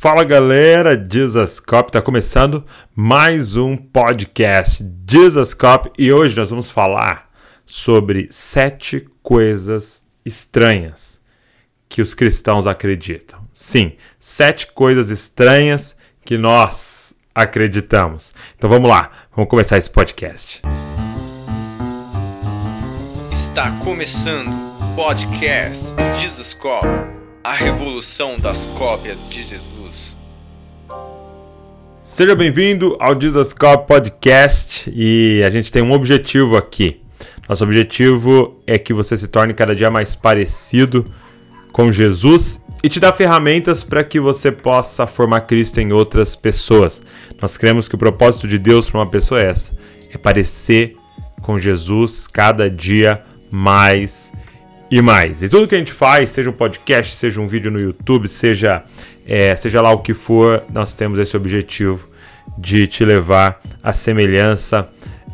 Fala galera, Jesus Cop está começando mais um podcast Jesus Cop e hoje nós vamos falar sobre sete coisas estranhas que os cristãos acreditam. Sim, sete coisas estranhas que nós acreditamos. Então vamos lá, vamos começar esse podcast. Está começando o podcast Jesus Cop, a revolução das cópias de Jesus. Seja bem-vindo ao Jesus Cop Podcast e a gente tem um objetivo aqui. Nosso objetivo é que você se torne cada dia mais parecido com Jesus e te dar ferramentas para que você possa formar Cristo em outras pessoas. Nós cremos que o propósito de Deus para uma pessoa é essa: é parecer com Jesus cada dia mais e mais. E tudo que a gente faz, seja um podcast, seja um vídeo no YouTube, seja é, seja lá o que for, nós temos esse objetivo de te levar à semelhança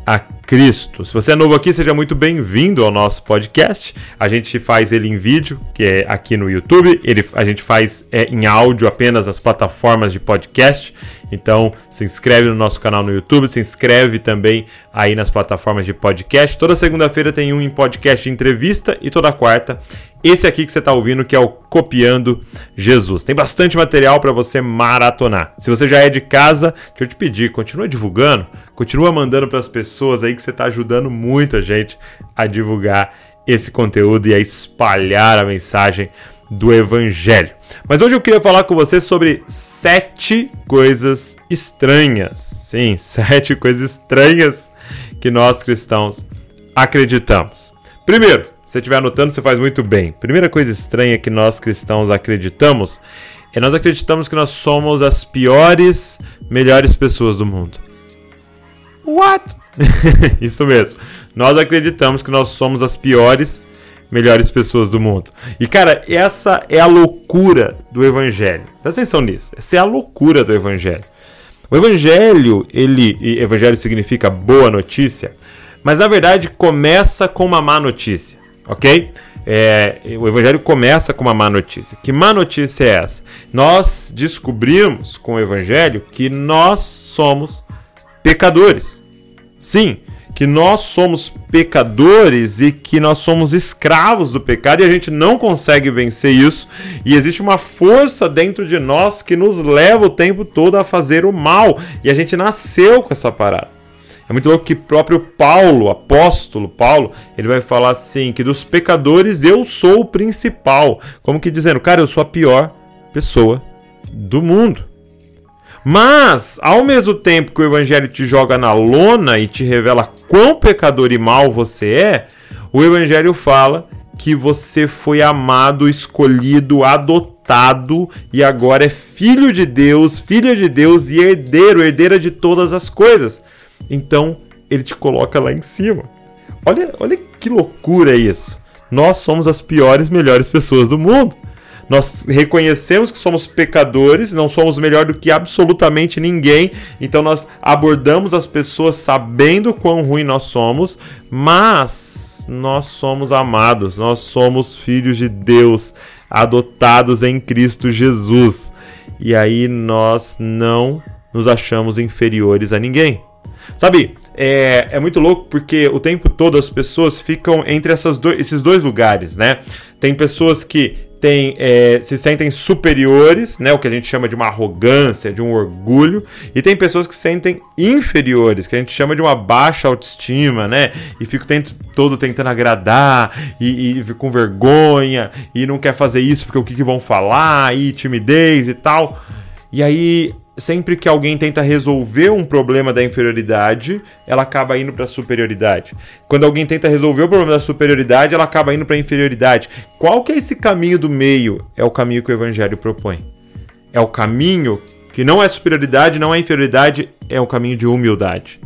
a Cristo. Se você é novo aqui, seja muito bem-vindo ao nosso podcast. A gente faz ele em vídeo, que é aqui no YouTube. Ele, a gente faz é, em áudio apenas nas plataformas de podcast. Então, se inscreve no nosso canal no YouTube, se inscreve também aí nas plataformas de podcast. Toda segunda-feira tem um em podcast de entrevista e toda quarta esse aqui que você está ouvindo, que é o Copiando Jesus. Tem bastante material para você maratonar. Se você já é de casa, deixa eu te pedir, continua divulgando, continua mandando para as pessoas aí que você está ajudando muito a gente a divulgar esse conteúdo e a espalhar a mensagem do Evangelho. Mas hoje eu queria falar com você sobre sete coisas estranhas. Sim, sete coisas estranhas que nós cristãos acreditamos. Primeiro, se você estiver anotando, você faz muito bem. Primeira coisa estranha que nós cristãos acreditamos é nós acreditamos que nós somos as piores, melhores pessoas do mundo. What? Isso mesmo. Nós acreditamos que nós somos as piores, melhores pessoas do mundo. E cara, essa é a loucura do evangelho. Presta atenção nisso. Essa é a loucura do evangelho. O evangelho, ele, evangelho significa boa notícia, mas na verdade começa com uma má notícia ok? É, o evangelho começa com uma má notícia. Que má notícia é essa? Nós descobrimos com o evangelho que nós somos pecadores. Sim, que nós somos pecadores e que nós somos escravos do pecado e a gente não consegue vencer isso. E existe uma força dentro de nós que nos leva o tempo todo a fazer o mal. E a gente nasceu com essa parada. É muito louco que próprio Paulo, apóstolo Paulo, ele vai falar assim: que dos pecadores eu sou o principal. Como que dizendo, cara, eu sou a pior pessoa do mundo. Mas, ao mesmo tempo que o evangelho te joga na lona e te revela quão pecador e mal você é, o evangelho fala que você foi amado, escolhido, adotado e agora é filho de Deus, filha de Deus e herdeiro, herdeira de todas as coisas. Então ele te coloca lá em cima. Olha, olha que loucura isso. Nós somos as piores, melhores pessoas do mundo. Nós reconhecemos que somos pecadores, não somos melhor do que absolutamente ninguém, então nós abordamos as pessoas sabendo quão ruim nós somos, mas nós somos amados, nós somos filhos de Deus, adotados em Cristo Jesus. E aí nós não nos achamos inferiores a ninguém. Sabe, é, é muito louco porque o tempo todo as pessoas ficam entre essas do, esses dois lugares, né? Tem pessoas que tem, é, se sentem superiores, né, o que a gente chama de uma arrogância, de um orgulho, e tem pessoas que se sentem inferiores, que a gente chama de uma baixa autoestima, né, e fica o tempo todo tentando agradar, e, e com vergonha, e não quer fazer isso porque o que, que vão falar, e timidez e tal. E aí sempre que alguém tenta resolver um problema da inferioridade, ela acaba indo para a superioridade. Quando alguém tenta resolver o problema da superioridade, ela acaba indo para a inferioridade. Qual que é esse caminho do meio? É o caminho que o evangelho propõe. É o caminho que não é superioridade, não é inferioridade, é o caminho de humildade.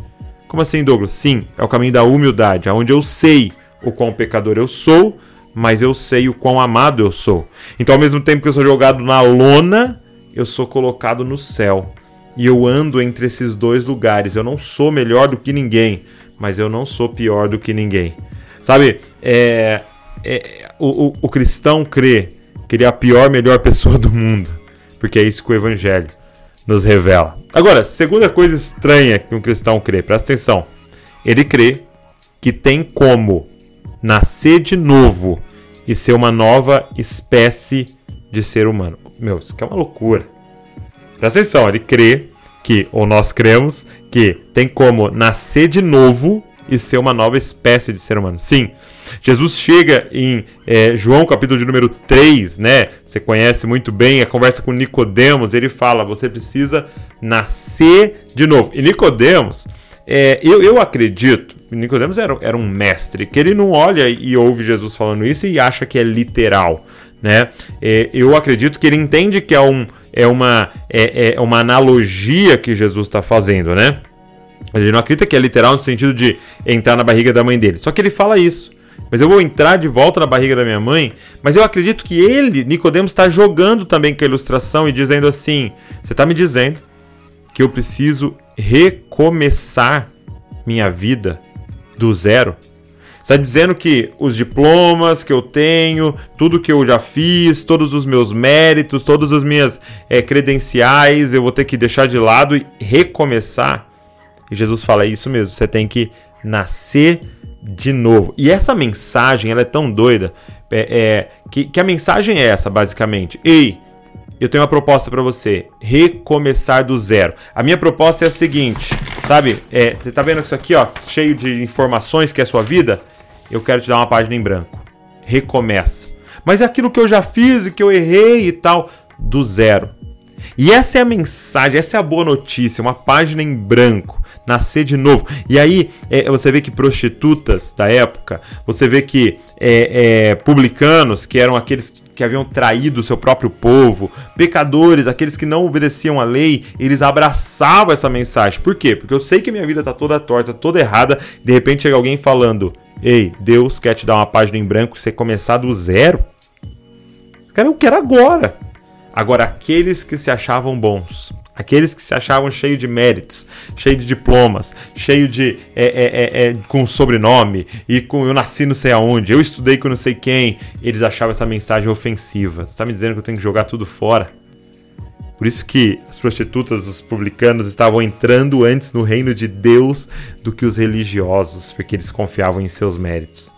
Como assim, Douglas? Sim, é o caminho da humildade, onde eu sei o quão pecador eu sou, mas eu sei o quão amado eu sou. Então, ao mesmo tempo que eu sou jogado na lona, eu sou colocado no céu. E eu ando entre esses dois lugares. Eu não sou melhor do que ninguém, mas eu não sou pior do que ninguém. Sabe, é, é, o, o, o cristão crê que ele é a pior, melhor pessoa do mundo. porque é isso que o Evangelho nos revela. Agora, segunda coisa estranha que um cristão crê, presta atenção. Ele crê que tem como nascer de novo e ser uma nova espécie de ser humano. Meu, isso aqui é uma loucura. Presta atenção, ele crê que, ou nós cremos, que tem como nascer de novo e ser uma nova espécie de ser humano. Sim, Jesus chega em é, João capítulo de número 3, né? Você conhece muito bem a conversa com Nicodemos, ele fala, você precisa nascer de novo. E Nicodemos, é, eu, eu acredito, Nicodemos era, era um mestre, que ele não olha e ouve Jesus falando isso e acha que é literal. Né? É, eu acredito que ele entende que é, um, é, uma, é, é uma analogia que Jesus está fazendo, né? Ele não acredita que é literal no sentido de entrar na barriga da mãe dele. Só que ele fala isso. Mas eu vou entrar de volta na barriga da minha mãe. Mas eu acredito que ele, Nicodemos, está jogando também com a ilustração e dizendo assim: você está me dizendo que eu preciso recomeçar minha vida do zero? Está dizendo que os diplomas que eu tenho, tudo que eu já fiz, todos os meus méritos, todas as minhas é, credenciais, eu vou ter que deixar de lado e recomeçar? E Jesus fala: é isso mesmo, você tem que nascer de novo. E essa mensagem ela é tão doida é, é que, que a mensagem é essa, basicamente. Ei, eu tenho uma proposta para você: recomeçar do zero. A minha proposta é a seguinte, sabe? É, você tá vendo isso aqui, ó, cheio de informações que é a sua vida? Eu quero te dar uma página em branco. Recomeça. Mas é aquilo que eu já fiz e que eu errei e tal, do zero. E essa é a mensagem, essa é a boa notícia, uma página em branco, nascer de novo. E aí é, você vê que prostitutas da época, você vê que é, é, publicanos, que eram aqueles que haviam traído o seu próprio povo, pecadores, aqueles que não obedeciam à lei, eles abraçavam essa mensagem. Por quê? Porque eu sei que minha vida está toda torta, toda errada, de repente chega alguém falando: Ei, Deus quer te dar uma página em branco e você começar do zero. Cara, eu quero agora. Agora, aqueles que se achavam bons, aqueles que se achavam cheios de méritos, cheio de diplomas, cheio de. É, é, é, é, com sobrenome, e com eu nasci não sei aonde, eu estudei com não sei quem, eles achavam essa mensagem ofensiva. Você está me dizendo que eu tenho que jogar tudo fora? Por isso que as prostitutas, os publicanos estavam entrando antes no reino de Deus do que os religiosos, porque eles confiavam em seus méritos.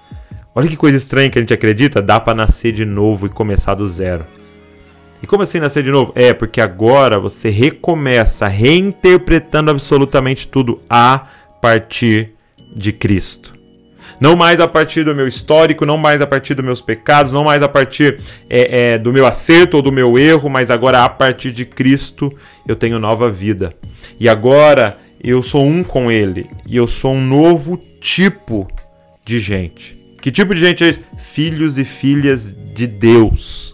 Olha que coisa estranha que a gente acredita, dá para nascer de novo e começar do zero. E como assim nascer de novo? É, porque agora você recomeça reinterpretando absolutamente tudo a partir de Cristo. Não mais a partir do meu histórico, não mais a partir dos meus pecados, não mais a partir é, é, do meu acerto ou do meu erro, mas agora a partir de Cristo eu tenho nova vida. E agora eu sou um com Ele. E eu sou um novo tipo de gente. Que tipo de gente é esse? Filhos e filhas de Deus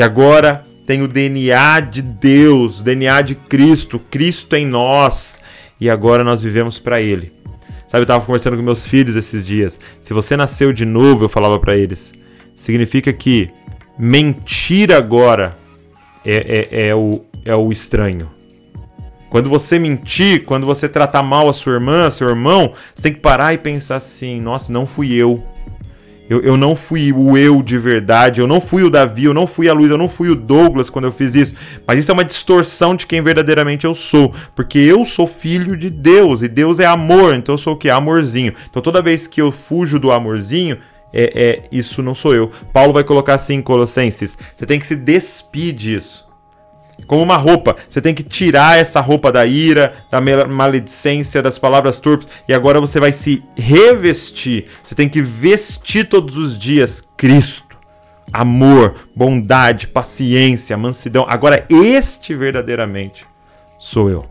que agora tem o DNA de Deus, o DNA de Cristo, Cristo em nós, e agora nós vivemos para Ele. Sabe, eu estava conversando com meus filhos esses dias. Se você nasceu de novo, eu falava para eles, significa que mentir agora é, é, é, o, é o estranho. Quando você mentir, quando você tratar mal a sua irmã, seu irmão, você tem que parar e pensar assim: nossa, não fui eu. Eu, eu não fui o eu de verdade, eu não fui o Davi, eu não fui a Luiz, eu não fui o Douglas quando eu fiz isso. Mas isso é uma distorção de quem verdadeiramente eu sou. Porque eu sou filho de Deus e Deus é amor, então eu sou o que? Amorzinho. Então toda vez que eu fujo do amorzinho, é, é, isso não sou eu. Paulo vai colocar assim em Colossenses: você tem que se despir disso como uma roupa. Você tem que tirar essa roupa da ira, da maledicência, das palavras turpes, e agora você vai se revestir. Você tem que vestir todos os dias Cristo. Amor, bondade, paciência, mansidão. Agora, este verdadeiramente sou eu.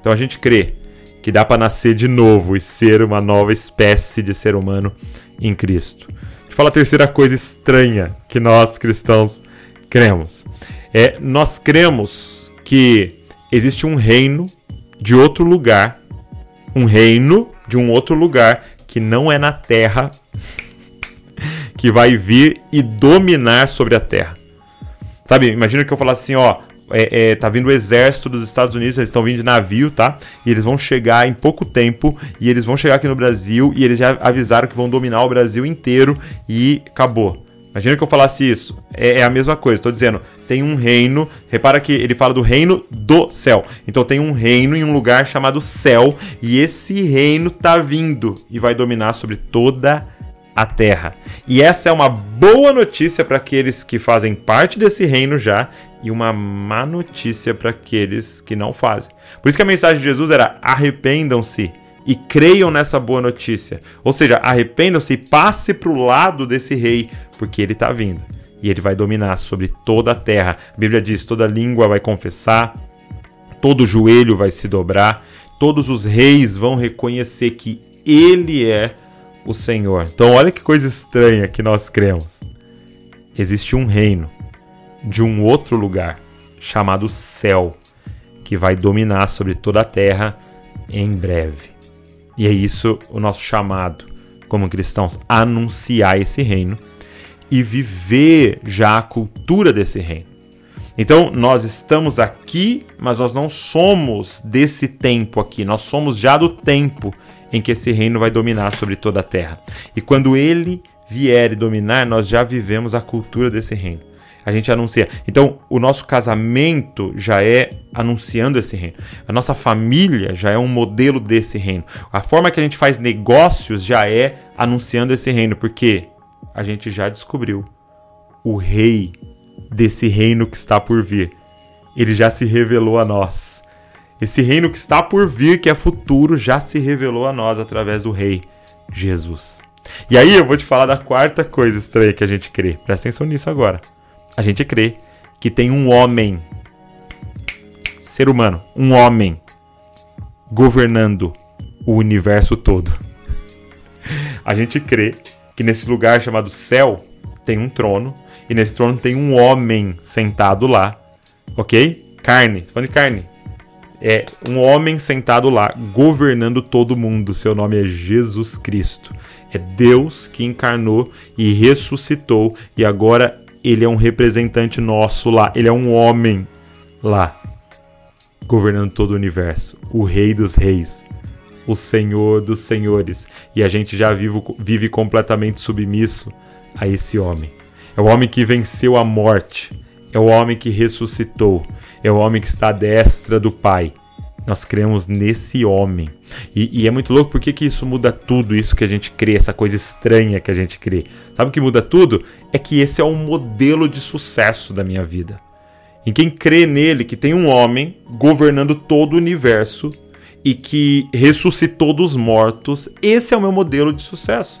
Então a gente crê que dá para nascer de novo e ser uma nova espécie de ser humano em Cristo. Falar a terceira coisa estranha que nós cristãos cremos. É, nós cremos que existe um reino de outro lugar, um reino de um outro lugar que não é na terra, que vai vir e dominar sobre a terra. Sabe, imagina que eu falasse assim, ó, é, é, tá vindo o exército dos Estados Unidos, eles estão vindo de navio, tá? E eles vão chegar em pouco tempo, e eles vão chegar aqui no Brasil, e eles já avisaram que vão dominar o Brasil inteiro, e acabou. Imagina que eu falasse isso. É, é a mesma coisa. Estou dizendo, tem um reino. Repara que ele fala do reino do céu. Então tem um reino em um lugar chamado céu. E esse reino tá vindo e vai dominar sobre toda a terra. E essa é uma boa notícia para aqueles que fazem parte desse reino já. E uma má notícia para aqueles que não fazem. Por isso que a mensagem de Jesus era: arrependam-se e creiam nessa boa notícia. Ou seja, arrependam-se e passe para o lado desse rei, porque ele está vindo. E ele vai dominar sobre toda a terra. A Bíblia diz: toda língua vai confessar, todo joelho vai se dobrar, todos os reis vão reconhecer que ele é o Senhor. Então, olha que coisa estranha que nós cremos. Existe um reino de um outro lugar chamado céu que vai dominar sobre toda a terra em breve. E é isso o nosso chamado como cristãos: anunciar esse reino e viver já a cultura desse reino. Então, nós estamos aqui, mas nós não somos desse tempo aqui, nós somos já do tempo em que esse reino vai dominar sobre toda a terra. E quando ele vier e dominar, nós já vivemos a cultura desse reino a gente anuncia. Então, o nosso casamento já é anunciando esse reino. A nossa família já é um modelo desse reino. A forma que a gente faz negócios já é anunciando esse reino, porque a gente já descobriu o rei desse reino que está por vir. Ele já se revelou a nós. Esse reino que está por vir, que é futuro, já se revelou a nós através do rei Jesus. E aí eu vou te falar da quarta coisa estranha que a gente crê. Presta atenção nisso agora a gente crê que tem um homem, ser humano, um homem, governando o universo todo. A gente crê que nesse lugar chamado céu tem um trono, e nesse trono tem um homem sentado lá, ok? Carne, tô falando de carne. É um homem sentado lá, governando todo mundo. Seu nome é Jesus Cristo. É Deus que encarnou e ressuscitou, e agora ele é um representante nosso lá, ele é um homem lá, governando todo o universo, o Rei dos Reis, o Senhor dos Senhores, e a gente já vive, vive completamente submisso a esse homem. É o homem que venceu a morte, é o homem que ressuscitou, é o homem que está à destra do Pai. Nós cremos nesse homem. E, e, é muito louco porque que isso muda tudo, isso que a gente crê, essa coisa estranha que a gente crê. Sabe o que muda tudo? É que esse é um modelo de sucesso da minha vida. Em quem crê nele, que tem um homem governando todo o universo e que ressuscitou dos mortos, esse é o meu modelo de sucesso.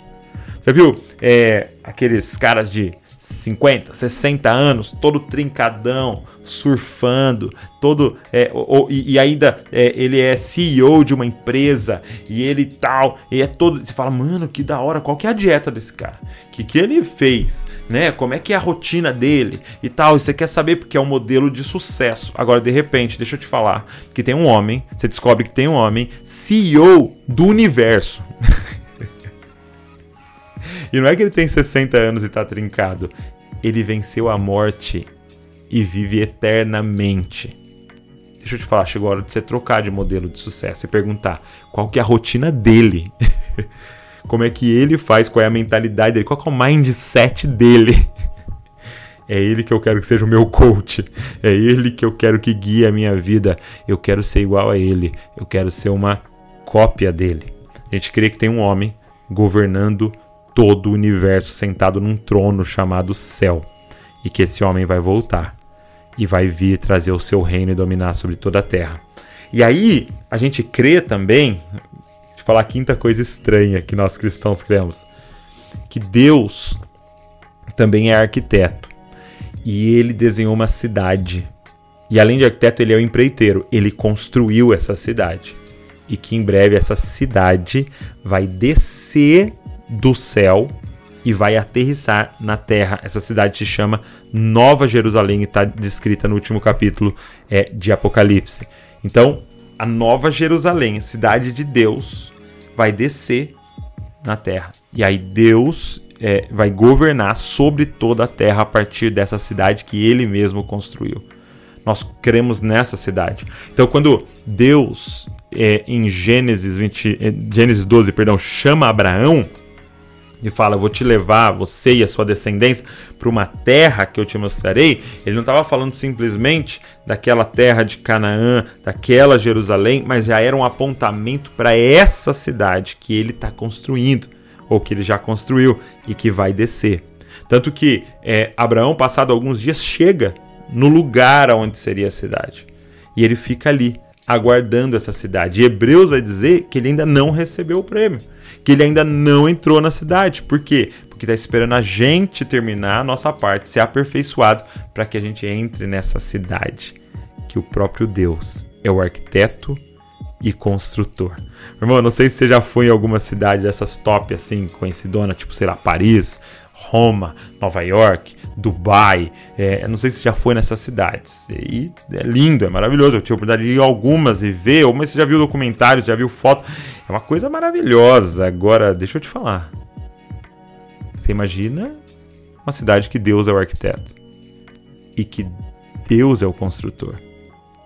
Já viu é, aqueles caras de 50, 60 anos, todo trincadão, surfando, todo. É, o, e, e, ainda é, ele é CEO de uma empresa e ele tal, e é todo. Você fala, mano, que da hora, qual que é a dieta desse cara? O que, que ele fez, né? Como é que é a rotina dele e tal? E você quer saber porque é um modelo de sucesso. Agora, de repente, deixa eu te falar que tem um homem, você descobre que tem um homem, CEO do universo. E não é que ele tem 60 anos e tá trincado. Ele venceu a morte e vive eternamente. Deixa eu te falar, chegou a hora de você trocar de modelo de sucesso e perguntar qual que é a rotina dele. Como é que ele faz, qual é a mentalidade dele, qual é o mindset dele. É ele que eu quero que seja o meu coach. É ele que eu quero que guie a minha vida. Eu quero ser igual a ele. Eu quero ser uma cópia dele. A gente crê que tem um homem governando todo o universo sentado num trono chamado céu, e que esse homem vai voltar e vai vir trazer o seu reino e dominar sobre toda a terra. E aí, a gente crê também, de falar a quinta coisa estranha que nós cristãos cremos, que Deus também é arquiteto. E ele desenhou uma cidade. E além de arquiteto, ele é o empreiteiro. Ele construiu essa cidade. E que em breve essa cidade vai descer do céu e vai aterrissar na terra. Essa cidade se chama Nova Jerusalém e está descrita no último capítulo é, de Apocalipse. Então, a Nova Jerusalém, cidade de Deus, vai descer na terra. E aí Deus é, vai governar sobre toda a terra a partir dessa cidade que ele mesmo construiu. Nós cremos nessa cidade. Então, quando Deus, é, em Gênesis, 20, é, Gênesis 12, perdão, chama Abraão, e fala: Vou te levar, você e a sua descendência, para uma terra que eu te mostrarei, ele não estava falando simplesmente daquela terra de Canaã, daquela Jerusalém, mas já era um apontamento para essa cidade que ele está construindo, ou que ele já construiu e que vai descer. Tanto que é, Abraão, passado alguns dias, chega no lugar onde seria a cidade. E ele fica ali, aguardando essa cidade. E Hebreus vai dizer que ele ainda não recebeu o prêmio, que ele ainda não entrou na cidade. Por quê? Porque está esperando a gente terminar a nossa parte, ser aperfeiçoado, para que a gente entre nessa cidade. Que o próprio Deus é o arquiteto e construtor. Irmão, não sei se você já foi em alguma cidade dessas top assim, conhecidona, tipo, sei lá, Paris, Roma, Nova York, Dubai. É, não sei se já foi nessas cidades. E é lindo, é maravilhoso. Eu tive a oportunidade de ir algumas e ver. Algumas você já viu documentários, já viu foto. É uma coisa maravilhosa. Agora, deixa eu te falar. Você imagina uma cidade que Deus é o arquiteto e que Deus é o construtor.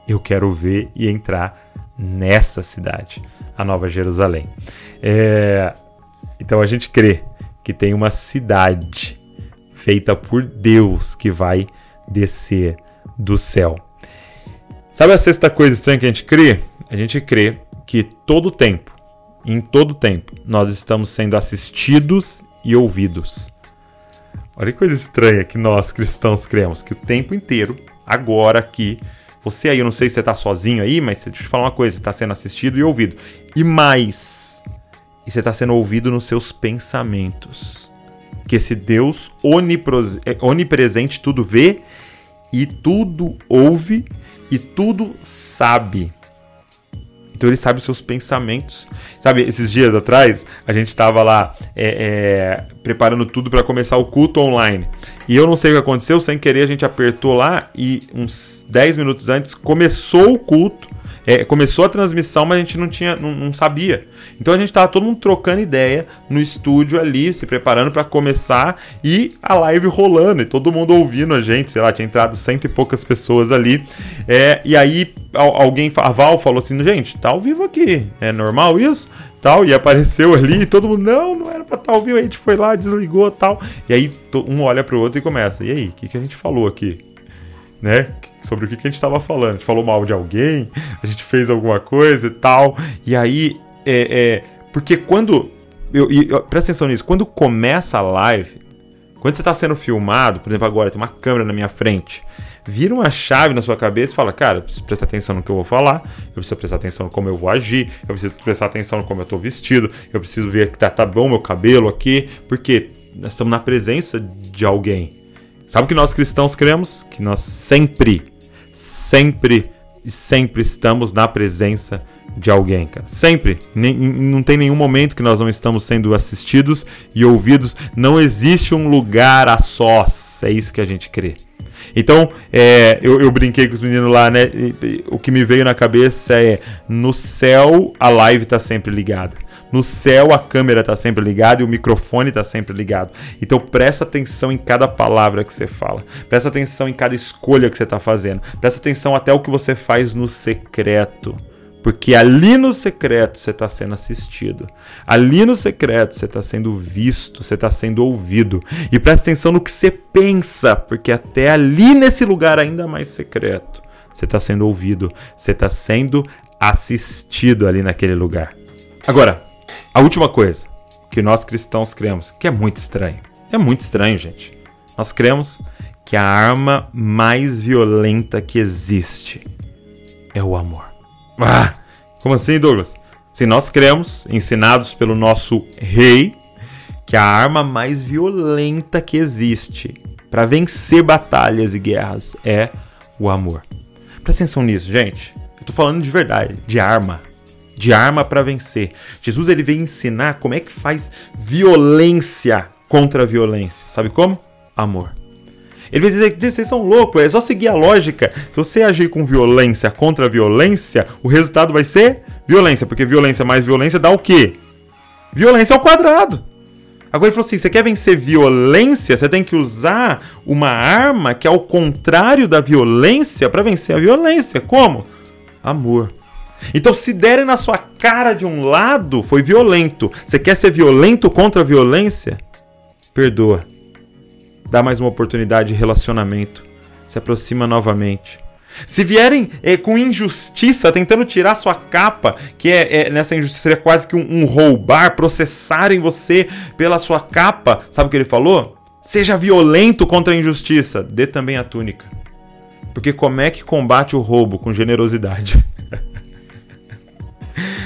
Eu quero ver e entrar nessa cidade, a Nova Jerusalém. É, então a gente crê que tem uma cidade feita por Deus que vai descer do céu. Sabe a sexta coisa estranha que a gente crê? A gente crê que todo tempo, em todo tempo, nós estamos sendo assistidos e ouvidos. Olha que coisa estranha que nós cristãos cremos, que o tempo inteiro, agora aqui, você aí, eu não sei se você está sozinho aí, mas deixa eu te falar uma coisa, você está sendo assistido e ouvido. E mais, e você está sendo ouvido nos seus pensamentos. Que esse Deus é, onipresente tudo vê e tudo ouve e tudo sabe. Então ele sabe os seus pensamentos. Sabe, esses dias atrás, a gente estava lá é, é, preparando tudo para começar o culto online. E eu não sei o que aconteceu, sem querer a gente apertou lá e uns 10 minutos antes começou o culto é, começou a transmissão, mas a gente não tinha, não, não sabia. Então a gente tava todo mundo trocando ideia no estúdio ali, se preparando para começar e a live rolando e todo mundo ouvindo a gente, sei lá, tinha entrado cento e poucas pessoas ali. É, e aí alguém, a Val falou assim, gente, tá ao vivo aqui, é normal isso? Tal, e apareceu ali, e todo mundo, não, não era pra estar tá ao vivo, a gente foi lá, desligou tal. E aí um olha pro outro e começa, e aí, o que, que a gente falou aqui? Né? sobre o que, que a gente estava falando. A gente falou mal de alguém, a gente fez alguma coisa e tal. E aí, é, é porque quando. Eu, eu, presta atenção nisso, quando começa a live, quando você está sendo filmado, por exemplo, agora tem uma câmera na minha frente, vira uma chave na sua cabeça e fala: Cara, eu preciso prestar atenção no que eu vou falar, eu preciso prestar atenção no como eu vou agir, eu preciso prestar atenção no como eu estou vestido, eu preciso ver que tá, tá bom meu cabelo aqui, porque nós estamos na presença de alguém. Sabe o que nós cristãos cremos? Que nós sempre sempre e sempre estamos na presença de alguém, cara. Sempre. Nem, não tem nenhum momento que nós não estamos sendo assistidos e ouvidos. Não existe um lugar a sós. É isso que a gente crê. Então, é, eu, eu, brinquei com os meninos lá, né? E, e, o que me veio na cabeça é: no céu a live está sempre ligada. No céu a câmera está sempre ligada e o microfone está sempre ligado. Então presta atenção em cada palavra que você fala. Presta atenção em cada escolha que você está fazendo. Presta atenção até o que você faz no secreto. Porque ali no secreto você está sendo assistido. Ali no secreto você está sendo visto, você está sendo ouvido. E presta atenção no que você pensa, porque até ali nesse lugar ainda mais secreto você está sendo ouvido, você está sendo assistido ali naquele lugar. Agora, a última coisa que nós cristãos cremos, que é muito estranho. É muito estranho, gente. Nós cremos que a arma mais violenta que existe é o amor. Ah, como assim, Douglas? Se nós cremos, ensinados pelo nosso rei, que a arma mais violenta que existe para vencer batalhas e guerras é o amor. Presta atenção nisso, gente. Eu tô falando de verdade, de arma de arma para vencer. Jesus ele veio ensinar como é que faz violência contra a violência. Sabe como? Amor. Ele vai dizer que vocês são loucos, é só seguir a lógica. Se você agir com violência contra a violência, o resultado vai ser violência, porque violência mais violência dá o quê? Violência ao quadrado. Agora ele falou assim: você quer vencer violência, você tem que usar uma arma que é ao contrário da violência para vencer a violência. Como? Amor. Então, se derem na sua cara de um lado, foi violento. Você quer ser violento contra a violência? perdoa. Dá mais uma oportunidade de relacionamento. Se aproxima novamente. Se vierem é, com injustiça, tentando tirar sua capa, que é, é nessa injustiça seria quase que um, um, roubar, processarem você pela sua capa, sabe o que ele falou? Seja violento contra a injustiça, dê também a túnica. Porque como é que combate o roubo? Com generosidade.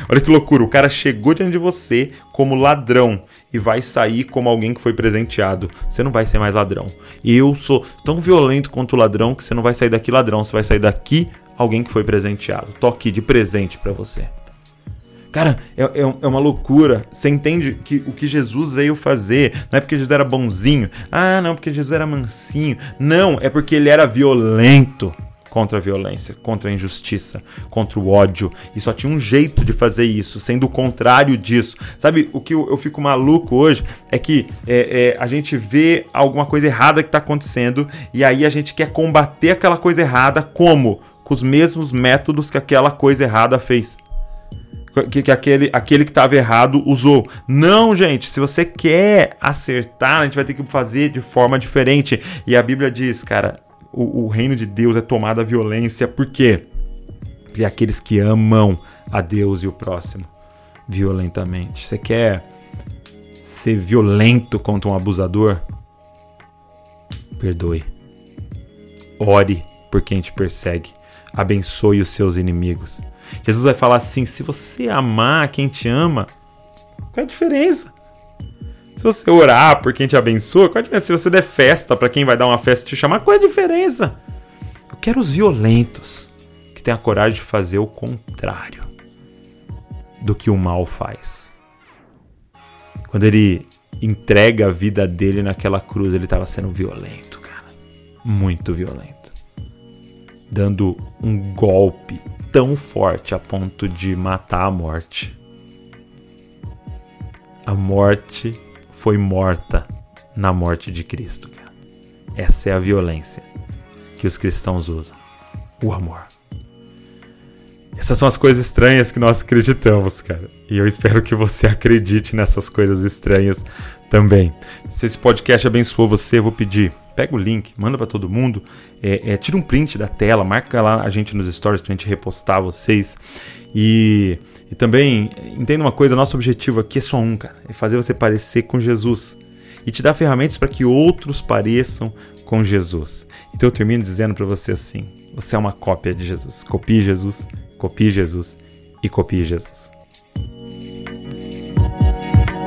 Olha que loucura, o cara chegou diante de você como ladrão e vai sair como alguém que foi presenteado. Você não vai ser mais ladrão. E eu sou tão violento quanto o ladrão que você não vai sair daqui ladrão, você vai sair daqui alguém que foi presenteado. Tô aqui de presente para você. Cara, é, é, é, uma loucura. Você entende que o que Jesus veio fazer não é porque Jesus era bonzinho. Ah, não, porque Jesus era mansinho. Não, é porque ele era violento contra a violência, contra a injustiça, contra o ódio. E só tinha um jeito de fazer isso, sendo o contrário disso. Sabe o que eu, eu fico maluco hoje é que é, é, a gente vê alguma coisa errada que está acontecendo e aí a gente quer combater aquela coisa errada como? Com os mesmos métodos que aquela coisa errada fez. Que, que, aquele, aquele que estava errado usou. Não, gente, se você quer acertar, a gente vai ter que fazer de forma diferente. E a Bíblia diz, cara, o, o reino de Deus é tomado à violência. Por quê? Porque aqueles que amam a Deus e o próximo violentamente. Você quer ser violento contra um abusador? Perdoe. Ore por quem te persegue. Abençoe os seus inimigos. Jesus vai falar assim: se você amar quem te ama, qual é a diferença? Se você orar por quem te abençoa, qual a diferença? Se você der festa para quem vai dar uma festa te chamar, qual é a diferença? Eu quero os violentos que têm a coragem de fazer o contrário do que o mal faz. Quando ele entrega a vida dele naquela cruz, ele estava sendo violento, cara. Muito violento. Dando um golpe tão forte a ponto de matar a morte. A morte foi morta na morte de Cristo. Essa é a violência que os cristãos usam. O amor. Essas são as coisas estranhas que nós acreditamos, cara. E eu espero que você acredite nessas coisas estranhas também. Se esse podcast abençoou você, eu vou pedir. Pega o link, manda para todo mundo, é, é, tira um print da tela, marca lá a gente nos stories pra gente repostar vocês. E, e também, entenda uma coisa, nosso objetivo aqui é só um, cara. É fazer você parecer com Jesus. E te dar ferramentas para que outros pareçam com Jesus. Então eu termino dizendo para você assim: você é uma cópia de Jesus. Copie Jesus, copie Jesus e copie Jesus.